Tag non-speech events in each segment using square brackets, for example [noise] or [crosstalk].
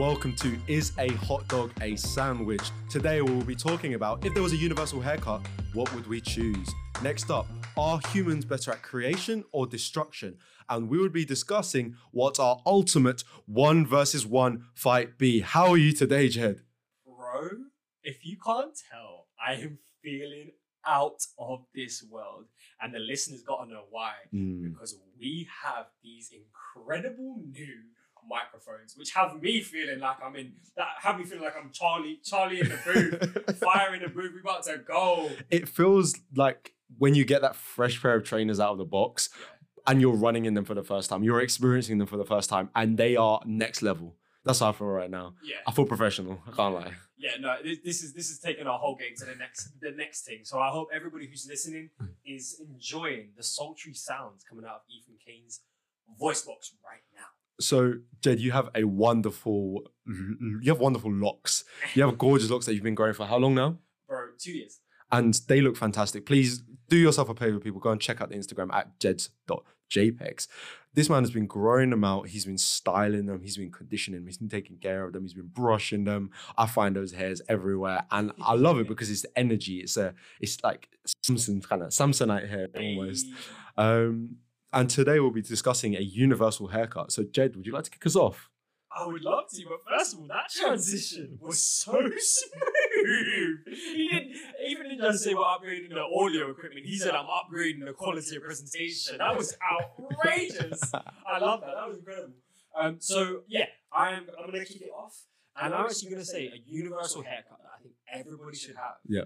Welcome to Is a Hot Dog a Sandwich? Today we'll be talking about if there was a universal haircut, what would we choose? Next up, are humans better at creation or destruction? And we will be discussing what our ultimate one versus one fight be. How are you today, Jed? Bro, if you can't tell, I am feeling out of this world. And the listeners got to know why. Mm. Because we have these incredible new microphones, which have me feeling like I'm in that have me feeling like I'm Charlie, Charlie in the booth, [laughs] fire in the booth, we about to go. It feels like when you get that fresh pair of trainers out of the box and you're running in them for the first time, you're experiencing them for the first time, and they are next level. That's how I feel right now. Yeah. I feel professional. I can't lie. Yeah, no, this, this is this is taking our whole game to the next the next thing. So I hope everybody who's listening is enjoying the sultry sounds coming out of Ethan Kane's voice box right now. So, Jed, you have a wonderful, you have wonderful locks. You have gorgeous locks that you've been growing for how long now? Bro, two years. And they look fantastic. Please do yourself a favor, people. Go and check out the Instagram at jeds.jpegs. This man has been growing them out. He's been styling them. He's been conditioning them. He's been taking care of them. He's been brushing them. I find those hairs everywhere, and I love it because it's the energy. It's a, it's like Samson kind of Samsonite hair almost. Um, and today we'll be discussing a universal haircut. So, Jed, would you like to kick us off? I would love to, but first of all, that transition was so smooth. [laughs] He didn't even didn't just say we're upgrading the audio equipment. He said I'm upgrading the quality of presentation. That was outrageous. I love that. That was incredible. Um, so yeah, I'm I'm gonna kick it off, and I'm actually gonna say a universal haircut that I think everybody should have. Yeah.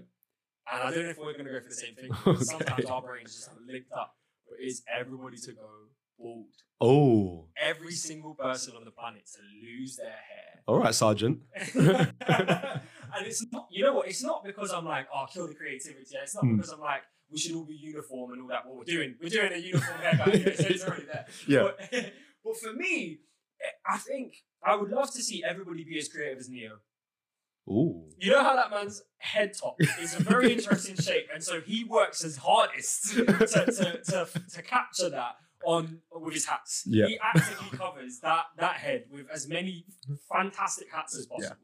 And I don't know if we're gonna go for the same thing. [laughs] Okay. Sometimes our brains just have linked up, but is everybody to go bald? Oh, every single person on the planet to lose their hair. all right, Sergeant. [laughs] and it's not, you know what? It's not because I'm like, oh, kill the creativity. It's not Hmm. because I'm like, we should all be uniform and all that. What we're doing, we're doing a uniform haircut. [laughs] so it's already there. Yeah. But, [laughs] but for me, I think I would love to see everybody be as creative as Ne-Yo. Ooh. You know how that man's head top is a very interesting shape, and so he works his hardest [laughs] to, to, to, to capture that on with his hats. Yeah. He actively covers that that head with as many fantastic hats as Yeah. possible.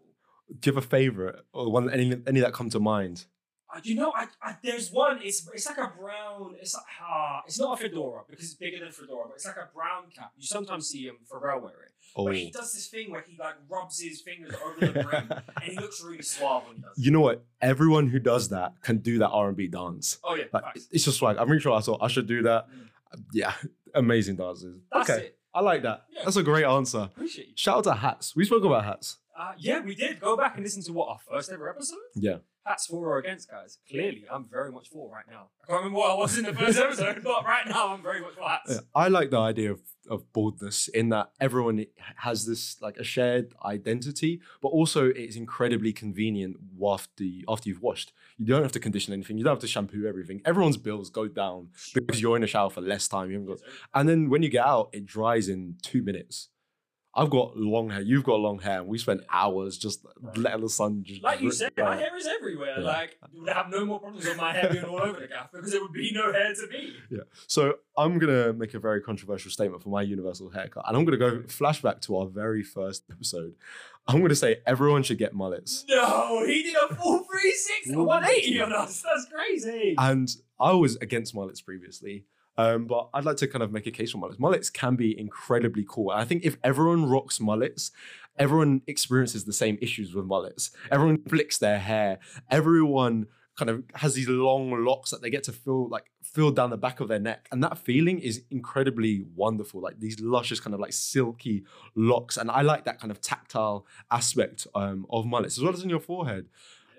Do you have a favorite or one any any that come to mind? Uh, you know, I, I, there's one. It's it's like a brown. It's like ah, it's not a fedora because it's bigger than fedora, but it's like a brown cap. You sometimes see him Pharrell wear it, Oh, but he does this thing where he like rubs his fingers over the brim, and he looks really suave when he does. it. you know what? Everyone who does that can do that R and B dance. Oh yeah, Like it's just swag. I'm pretty sure I thought I should do that. Mm. Yeah, [laughs] amazing dances. That's okay, it. I like that. Yeah. That's a great answer. Appreciate you. Shout out to hats. We spoke about hats. Uh, yeah, we did. Go back and listen to what our first ever episode. Yeah. Hats for or against, guys. Clearly, I'm very much for right now. I can't remember what I was in the first episode, [laughs] but right now I'm very much for hats. Yeah, I like the idea of, of baldness in that everyone has this like a shared identity, but also it's incredibly convenient after you, after you've washed. You don't have to condition anything. You don't have to shampoo everything. Everyone's bills go down because you're in a shower for less time. You haven't got, and then when you get out, it dries in two minutes. I've got long hair. You've got long hair, and we spent hours just letting the sun just. Like you said, down. my hair is everywhere. Yeah. Like, you would have no more problems with my hair being all over the gaff because there would be no hair to be. Yeah. So I'm gonna make a very controversial statement for my universal haircut, and I'm gonna go flashback to our very first episode. I'm gonna say everyone should get mullets, No, he did a full 360, 180 on us. That's crazy. and I was against mullets previously. Um, but I'd like to kind of make a case for mullets. Mullets can be incredibly cool. I think if everyone rocks mullets, everyone experiences the same issues with mullets. Everyone flicks their hair. Everyone kind of has these long locks that they get to feel like feel down the back of their neck. And that feeling is incredibly wonderful. Like these luscious, kind of like silky locks. And I like that kind of tactile aspect um, of mullets, as well as in your forehead.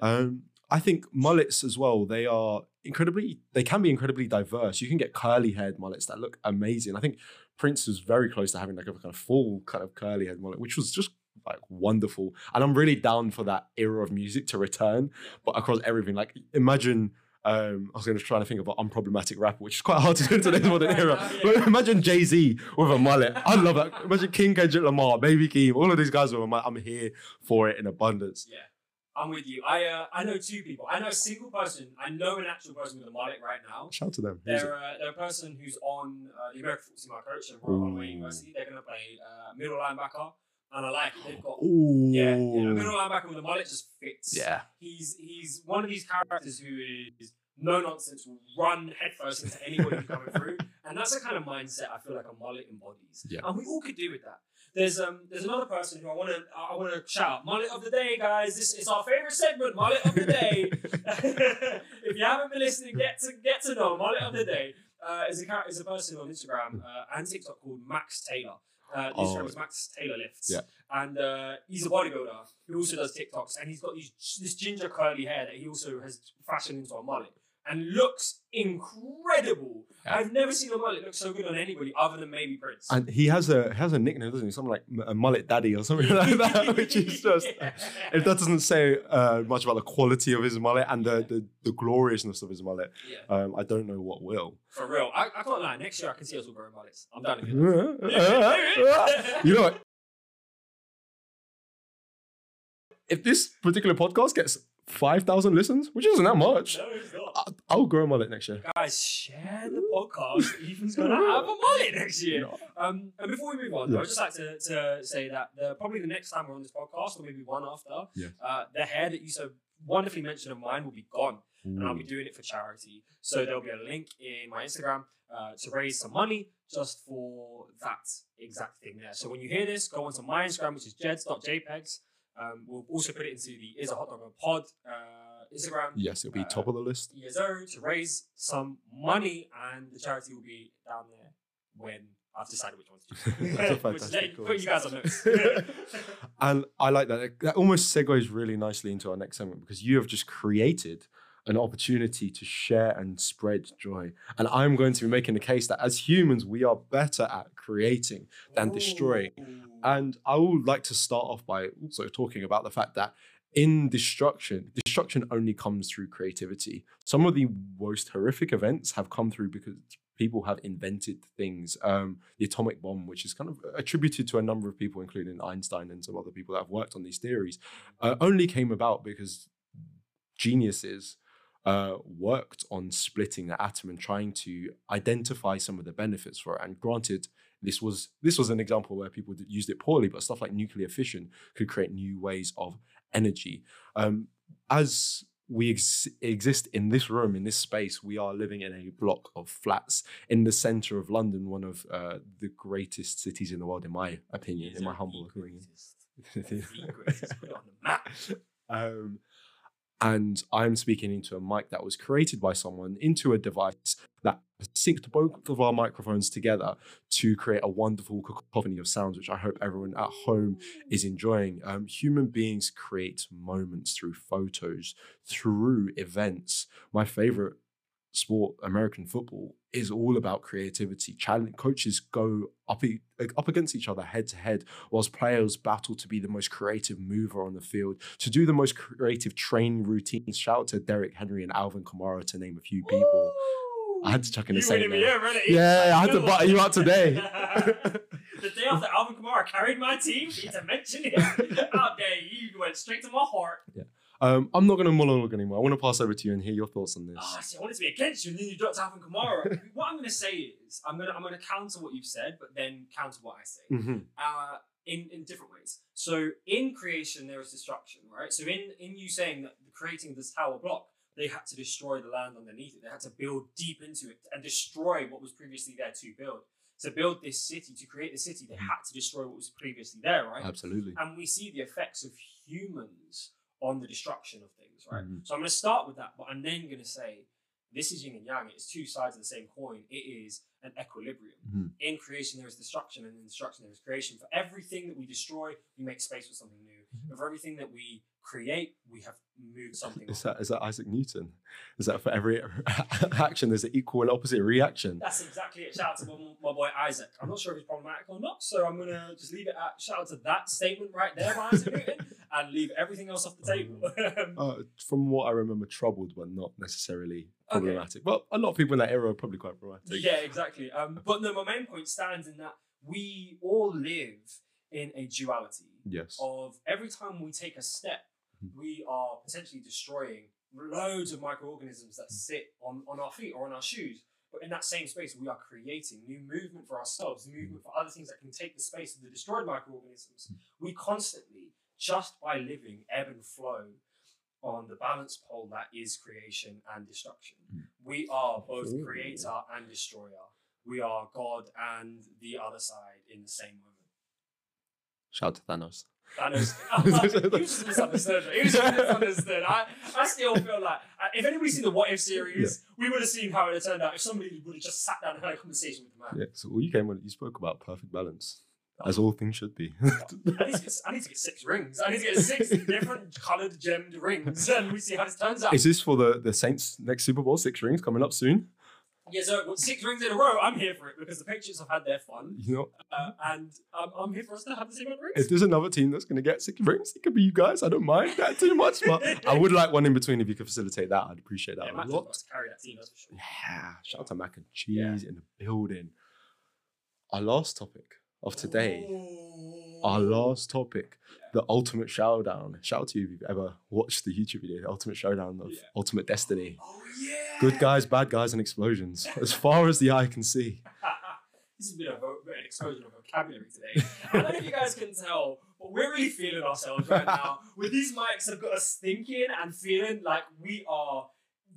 Um, I think mullets as well, they are incredibly, they can be incredibly diverse. You can get curly haired mullets that look amazing. I think Prince was very close to having like a kind of full kind of curly haired mullet, which was just like wonderful. And I'm really down for that era of music to return, but across everything. Like imagine um, I was going to try to think of an unproblematic rapper, which is quite hard to do in today's modern [laughs] era. But imagine Jay Z with a mullet. I love that. Imagine King Kendrick Lamar, Baby Keem, all of these guys with a mullet. I'm here for it in abundance. Yeah, I'm with you. I uh, I know two people. I know a single person. I know an actual person with a mullet right now. Shout to them. They're, uh, they're a person who's on uh, the American Football Team I coach at Royal Holloway University. They're going to play uh, middle linebacker. and I like it. They've got Ooh. yeah, yeah, middle linebacker with a mullet just fits. Yeah. he's he's one of these characters who is no nonsense, will run headfirst into anybody coming through, [laughs] and that's the kind of mindset I feel like a mullet embodies. Yeah. and we all could do with that. There's um there's another person who I want to I want to shout out. mullet of the day, guys. This is our favorite segment, mullet of the day. [laughs] [laughs] if you haven't been listening, get to get to know mullet of the day. Uh, is a character is a person on Instagram uh, and TikTok called Max Taylor. Uh, the Instagram Oh. is Max Taylor Lifts. Yeah. And uh, he's a bodybuilder He also does TikToks, and he's got these this ginger curly hair that he also has fashioned into a mullet, and looks incredible. Yeah. I've never seen a mullet look so good on anybody other than maybe Prince. And he has a has a nickname, doesn't he? Something like M- a mullet daddy or something like [laughs] that, which is just if that doesn't say uh, much about the quality of his mullet and the, the, the gloriousness of his mullet, yeah, um, I don't know what will. for real. I, I can't lie. Next year I can see us all growing mullets. I'm done with [laughs] [laughs] you know what? If this particular podcast gets five thousand listens, which isn't that much, No, it's not. I- I'll grow a mullet next year. Guys, share the podcast. Ethan's gonna have a mullet next year. Um, and before we move on, Yeah. I would just like to, to say that the, probably the next time we're on this podcast, or maybe one after, Yeah. uh, the hair that you so wonderfully mentioned of mine will be gone, and I'll be doing it for charity. So there'll be a link in my Instagram uh, to raise some money just for that exact thing there. So when you hear this, go onto my Instagram, which is jeds.jpegs. Um, we'll also put it into the Is a Hot Dog a Pod uh, Instagram. Yes, it'll be Uh, top of the list. ESO to raise some money, and the charity will be down there when I've decided which one to [laughs] do. That's fantastic put you guys on notice. [laughs] [laughs] And I like that. That almost segues really nicely into our next segment because you have just created an opportunity to share and spread joy. And I'm going to be making the case that as humans, we are better at creating than destroying. And I would like to start off by also talking about the fact that in destruction, destruction only comes through creativity. Some of the most horrific events have come through because people have invented things. Um, the atomic bomb, which is kind of attributed to a number of people, including Einstein and some other people that have worked on these theories, uh, only came about because geniuses uh, worked on splitting the atom and trying to identify some of the benefits for it. And granted, this was this was an example where people used it poorly, but stuff like nuclear fission could create new ways of energy. Um, as we ex- exist in this room, in this space, we are living in a block of flats in the center of London, one of uh, the greatest cities in the world, in my opinion, in my humble opinion. greatest. The greatest. Put it on the map. [laughs] Um, and I'm speaking into a mic that was created by someone into a device that synced both of our microphones together to create a wonderful cacophony of sounds, which I hope everyone at home is enjoying. Um, human beings create moments through photos, through events. My favorite sport, American football, is all about creativity. Challenge coaches go up e- up against each other head to head, whilst players battle to be the most creative mover on the field, to do the most creative training routines. Shout out to Derek Henry and Alvin Kamara to name a few people. I had to chuck in the same winning me name. over, innit? Yeah, I had to butter you out today. [laughs] the day after Alvin Kamara carried my team, you to mention it. Out there, you went straight to my heart. Um, I'm not going to monologue anymore. I want to pass over to you and hear your thoughts on this. Oh, see, I wanted to be against you, and then you dropped Alvin Kamara. [laughs] what I'm going to say is, I'm going to I'm going to counter what you've said, but then counter what I say. Mhm. uh, in in different ways. So in creation, there is destruction, right? So in in you saying that the creating this tower block, they had to destroy the land underneath it. They had to build deep into it and destroy what was previously there to build. To build this city, to create the city, they had to destroy what was previously there, right? Absolutely. And we see the effects of humans on the destruction of things, right? Mhm. So I'm going to start with that, but I'm then going to say this is yin and yang. It's two sides of the same coin. It is an equilibrium. Mhm. In creation, there is destruction, and in destruction, there is creation. For everything that we destroy, we make space for something new. And for everything that we create, we have moved something. Is on. that is that Isaac Newton? Is that for every [laughs] action there's an equal and opposite reaction? That's exactly it. Shout out to my, my boy Isaac. I'm not sure if it's problematic or not, so I'm gonna just leave it at shout out to that statement right there by Isaac Newton, and leave everything else off the table. [laughs] Uh, from what I remember, troubled but not necessarily Okay. problematic. But a lot of people in that era are probably quite problematic. Yeah, exactly. Um, but no, my main point stands in that we all live in a duality Yes. of every time we take a step, Mhm. we are potentially destroying loads of microorganisms that sit on, on our feet or on our shoes. But in that same space, we are creating new movement for ourselves, movement for other things that can take the space of the destroyed microorganisms. We constantly, just by living, ebb and flow on the balance pole that is creation and destruction. Mm. We are both creator and destroyer. We are God and the other side in the same moment. Shout to Thanos. Thanos. [laughs] [laughs] he was just misunderstood. He was just misunderstood. I, I still feel like uh, if anybody's seen the What If series, we would have seen how it turned out if somebody would have just sat down and had a conversation with the man. Yeah. So all you came on, you spoke about perfect balance, as all things should be. [laughs] I, need to get, I need to get six rings. I need to get six [laughs] different coloured gemmed rings, and we see how this turns out. Is this for the the Saints next Super Bowl? Six rings coming up soon. Yeah, so six rings in a row, I'm here for it because the Patriots have had their fun, You know, uh, and um, I'm here for us to have the same amount of if there's another team that's going to get six rings, it could be you guys. I don't mind that too much, but I would like one in between if you could facilitate that. I'd appreciate that Yeah, a lot. carry that team, that's for sure. Yeah, shout out to mac and cheese Yeah. in the building. Our last topic of today, Ooh. our last topic, the Ultimate Showdown. Shout out to you if you've ever watched the YouTube video, the Ultimate Showdown of Yeah. Ultimate Destiny. Oh yeah. Good guys, bad guys, and explosions. [laughs] As far as the eye can see. [laughs] this has been a an explosion of vocabulary today. I don't know if you guys can tell, but we're really feeling ourselves right [laughs] now. With these mics have got us thinking and feeling like we are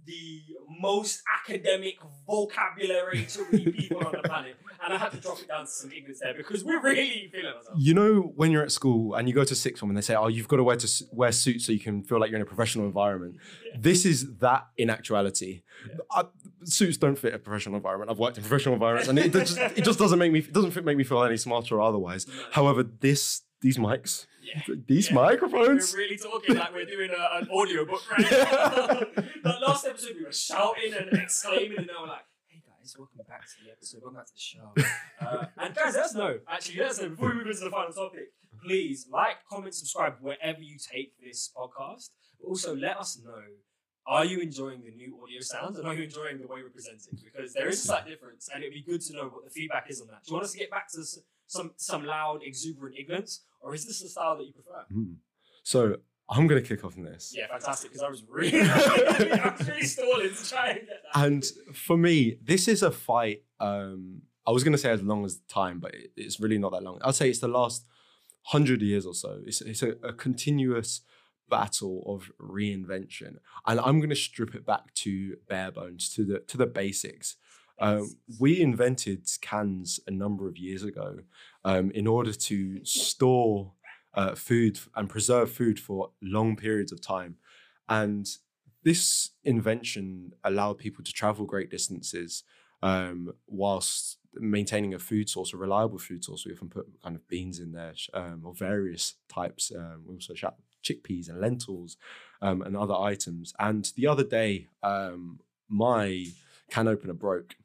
the most academic vocabulary to read [laughs] people on the planet. And I had to drop it down to some ignorance there because we're really feeling ourselves. You know, when you're at school and you go to sixth form and they say, oh, you've got to wear, to wear suits so you can feel like you're in a professional environment. This is that in actuality. Yeah. I, suits don't fit a professional environment. I've worked in professional environments and it just, it just doesn't make me, it doesn't fit- make me feel any smarter or otherwise. However, this, these mics, Yeah. these Yeah. microphones, We're really talking like we're doing a, an audio book right [laughs] now. that last episode, we were shouting and exclaiming, and now we're like, hey guys, welcome back to the episode, welcome back to the show. Uh, and guys, let us know, actually, let us know before we move into the final topic. Please like, comment, subscribe wherever you take this podcast. But also, let us know. Are you enjoying the new audio sounds and are you enjoying the way we're presenting? Because there is a slight difference and it'd be good to know what the feedback is on that. Do you want us to get back to some some loud, exuberant ignorance or is this the style that you prefer? Mm. So I'm going to kick off on this. Yeah, fantastic. Because I was really, [laughs] I was really stalling to try and get that. And for me, this is a fight. Um, I was going to say as long as time, but it, it's really not that long. I'd say it's the last hundred years or so. It's, it's a, a continuous battle of reinvention, and I'm going to strip it back to bare bones, to the to the basics. Um, we invented cans a number of years ago um, in order to store uh, food and preserve food for long periods of time, and this invention allowed people to travel great distances um, whilst maintaining a food source, a reliable food source. We often put kind of beans in there um, of various types. Um, we also shout chickpeas and lentils um, and other items. And the other day, um, my can opener broke,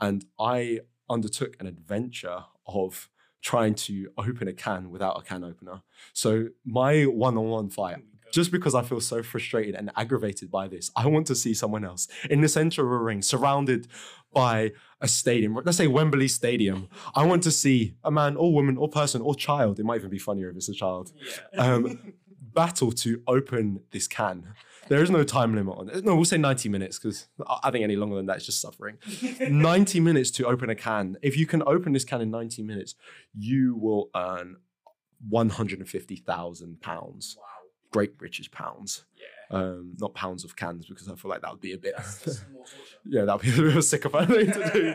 and I undertook an adventure of trying to open a can without a can opener. So my one-on-one fight just because I feel so frustrated and aggravated by this, I want to see someone else in the center of a ring, surrounded by a stadium. Let's say Wembley Stadium. I want to see a man or woman or person or child. It might even be funnier if it's a child. Yeah. Um, [laughs] battle to open this can. [laughs] There is no time limit on it. No, we'll say 90 minutes because I think any longer than that is just suffering. [laughs] 90 minutes to open a can. If you can open this can in 90 minutes, you will earn 150,000 pounds. wow. Great British pounds. Yeah. Um, not pounds of cans because I feel like that would be a bit. [laughs] That's, that's more torture. yeah, that would be a bit of a sycophant thing to do.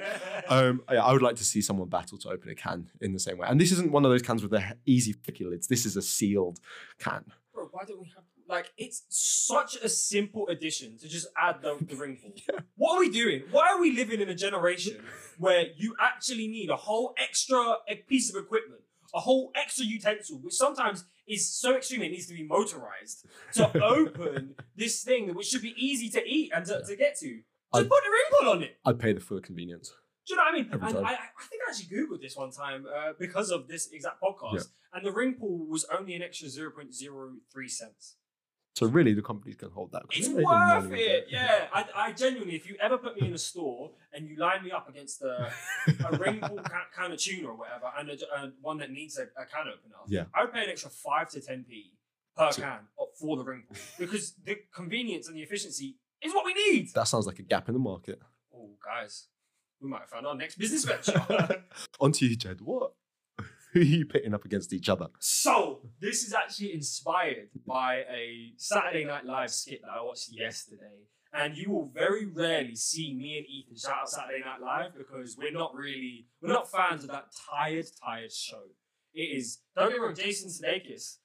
Um, yeah, I would like to see someone battle to open a can in the same way. And this isn't one of those cans with the easy sticky lids. This is a sealed can. Bro, why don't we have like it's such a simple addition to just add the, the ring pull. [laughs] What are we doing? Why are we living in a generation where you actually need a whole extra piece of equipment, a whole extra utensil, which sometimes is so extreme it needs to be motorized to [laughs] open this thing which should be easy to eat and to, to get to. Just I- put the ring pull on it. I'd pay the full convenience. Do you know what I mean? Every and. I, I think I actually Googled this one time uh, because of this exact podcast, and the ring pull was only an extra 0.03 cents. So really, the companies can hold that. It's worth it. Yeah, I, I genuinely, if you ever put me in a store and you line me up against a, [laughs] a ring pull can, can of tuna or whatever, and a, a, one that needs a, a can opener, Yeah. I would pay an extra five to ten p per So- can for the ring pull because the convenience and the efficiency is what we need. That sounds like a gap in the market. Oh, guys, we might have found our next business venture. [laughs] On to you, Jed. What? Who [laughs] are you pitting up against each other? so this is actually inspired by a Saturday Night Live skit that I watched yesterday. And you will very rarely see me and Ethan shout out Saturday Night Live because we're not really we're not fans of that tired, tired show. It is don't get me wrong, Jason Sudeikis,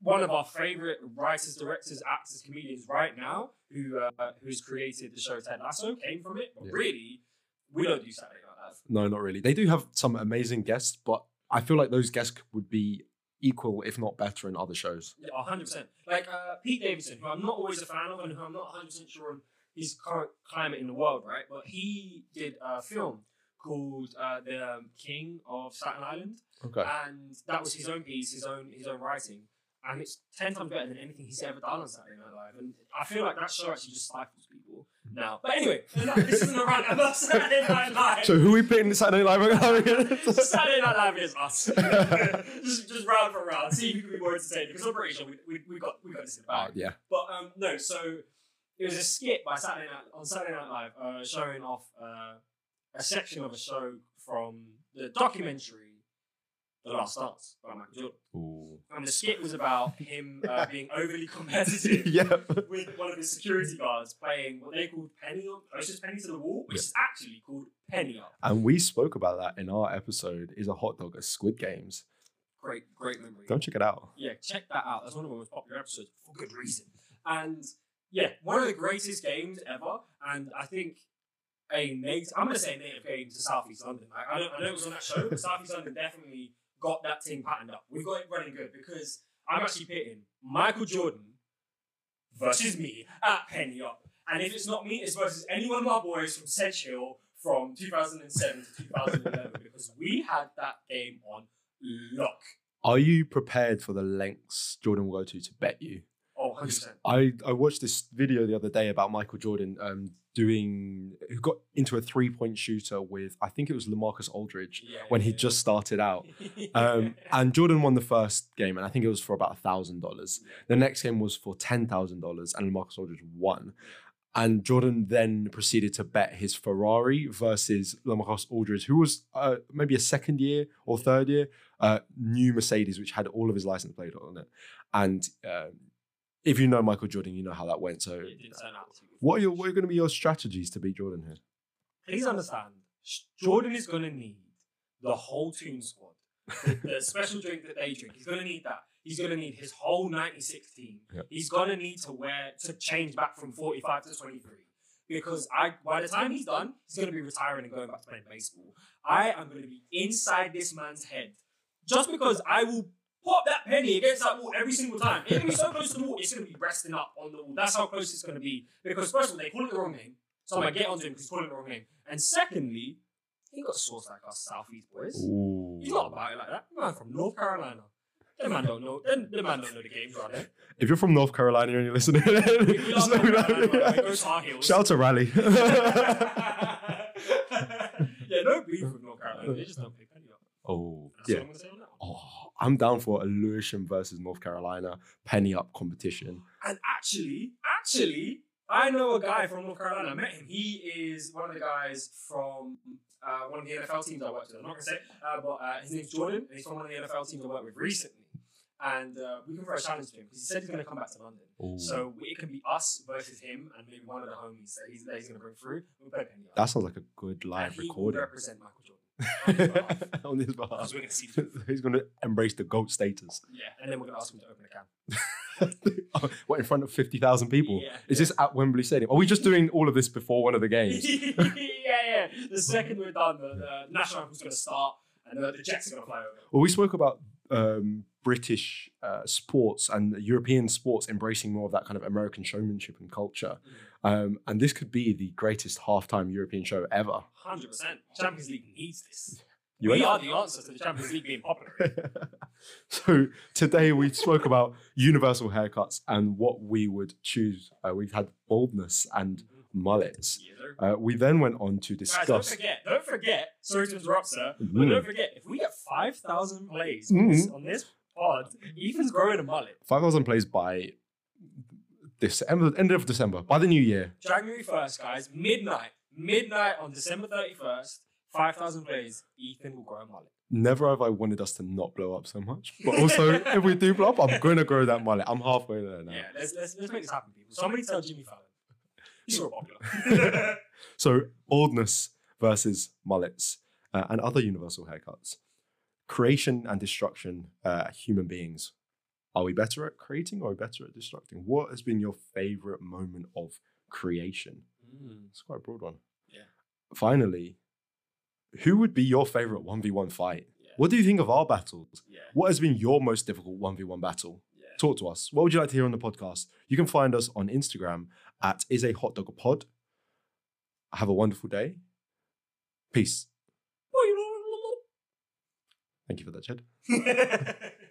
one of our favorite writers, directors, actors, comedians right now, who uh, who's created the show Ted Lasso, came from it. But Yeah. really, we don't do Saturday Night Live. No, not really. They do have some amazing guests, but I feel like those guests would be equal, if not better, in other shows. Yeah, hundred percent. Like uh, Pete Davidson, who I'm not always a fan of, and who I'm not hundred percent sure on his current climate in the world, right? But he did a film called uh, "The King of Staten Island," Okay. and that was his own piece, his own his own writing, and it's ten times better than anything he's ever done on Saturday Night Live. And I feel like that show actually just stifles people now. But anyway, [laughs] this isn't a rant about [laughs] Saturday Night Live. So who are we pitting Saturday Night Live against? Saturday Night Live is us. [laughs] just, just round for round, see who can be more entertaining. Because I'm pretty sure we, we, we got we got this in the Oh, bag. yeah. But um, no, so it was a skit by Saturday Night on Saturday Night Live, uh, showing off uh, a section of a show from the documentary "The Last Dance" by Michael Jordan. Ooh. And the skit was about him uh, [laughs] being overly competitive [laughs] yeah. with one of his security guards playing what they called penny up, closest penny to the wall, which Yeah. is actually called penny up. And we spoke about that in our episode. Is a hot dog a Squid Games? Great, great memory. Go check it out. Yeah, check that out. That's one of the most popular episodes for good reason. And yeah, one of the greatest games ever. And I think a native, I'm going to say native game to Southeast London. Like, I, know, I know it was on that show, but Southeast London definitely got that thing patterned up. We've got it running good because I'm actually pitting Michael Jordan versus me at Penny Up. And if it's not me, it's versus any one of my boys from Sedgehill from 2007 to 2011 [laughs] because we had that game on lock. Are you prepared for the lengths Jordan will go to to bet you? Oh, 100%. I, I watched this video the other day about Michael Jordan um, doing who got into a three point shooter with I think it was Lamarcus Aldridge Yeah, when he yeah, just started out. [laughs] Um, and Jordan won the first game, and I think it was for about a thousand dollars. The next game was for ten thousand dollars, and Marcus Aldridge won. And Jordan then proceeded to bet his Ferrari versus Lamarcus Aldridge, who was uh, maybe a second year or third year, uh, new Mercedes, which had all of his license plate on it. And um, if you know Michael Jordan, you know how that went. So, It didn't turn out what are your what are going to be your strategies to beat Jordan here? Please understand, Jordan is going to need the whole team squad. The, the [laughs] special drink that they drink. He's going to need that. He's going to need his whole 96 team. Yep. He's going to need to wear to change back from 45 to 23. Because I, by the time he's done, he's going to be retiring and going back to playing baseball. I am going to be inside this man's head, just because I will pop that penny against that wall every single time. It's to be so close to the wall, it's going to be resting up on the wall. That's how close it's going to be. Because first of all, they call it the wrong name, so I'm to get onto him because he's calling it the wrong name. And secondly, he got sauce like us Southeast boys. Ooh. He's not about it like that. Man from North Carolina. The man don't know. The, the man don't know the games right there. If you're from North Carolina and you're listening, We, we love [laughs] North Carolina, man. We Heels. Shout out to Raleigh. [laughs] [laughs] yeah, no beef with North Carolina. They just don't pay penny up. oh, That's yeah. what I'm gonna say on that. one. Oh, I'm down for a Lewisham versus North Carolina penny up competition. And actually, actually, I know a guy from North Carolina. I met him. He is one of the guys from uh, one of the NFL teams I worked with. I'm not gonna say, uh, but uh, his name's Jordan, and he's from one of the NFL teams I worked with recently. And uh, we can throw a challenge to him because he said he's going to come back to London. Ooh. So it can be us versus him and maybe one of the homies that he's, that he's going to bring through. We'll play penny up. that sounds like a good and live he will recording. represent Michael Jordan. [laughs] On his behalf. we're to see He's going to embrace the GOAT status. Yeah, and then we're going to ask him to open a can. [laughs] what, in front of 50,000 people? Yeah. Is this at Wembley Stadium? Are we just doing all of this before one of the games? [laughs] yeah, yeah. The second we're done, the, the national anthem's going to start and the, the Jets are going to fly over. Well, we spoke about um, British uh, sports and European sports embracing more of that kind of American showmanship and culture. Um, and this could be the greatest halftime European show ever. 100%. Champions League needs this. You we are the answer to the Champions League being popular. [laughs] so today we spoke about universal haircuts and what we would choose. Uh, we've had baldness and mullets. Uh, we then went on to discuss. Guys, don't forget, don't forget, sorry to interrupt, sir, but Mm. don't forget, if we get 5,000 plays on, this, on this pod, Ethan's growing a mullet. 5,000 plays by this end of, end of December, by the new year. January 1st, guys, midnight, midnight on December 31st, 5,000 plays, Ethan will grow a mullet. Never have I wanted us to not blow up so much. But also, if we do blow up, I'm going to grow that mullet. I'm halfway there now. Yeah, let's, let's, let's make this happen, people. Somebody tell Jimmy Fallon. [laughs] He's so popular. [laughs] So, baldness versus mullets uh, and other universal haircuts. Creation and destruction, uh, human beings. Are we better at creating or are we better at destructing? What has been your favorite moment of creation? Mm, It's quite a broad one. Yeah. Finally, who would be your favorite 1v1 fight? yeah. What do you think of our battles? Yeah. What has been your most difficult 1v1 battle? Yeah. Talk to us. What would you like to hear on the podcast? You can find us on Instagram at is a hot dog a pod. Have a wonderful day. Peace. Thank you for that. Yeah. [laughs]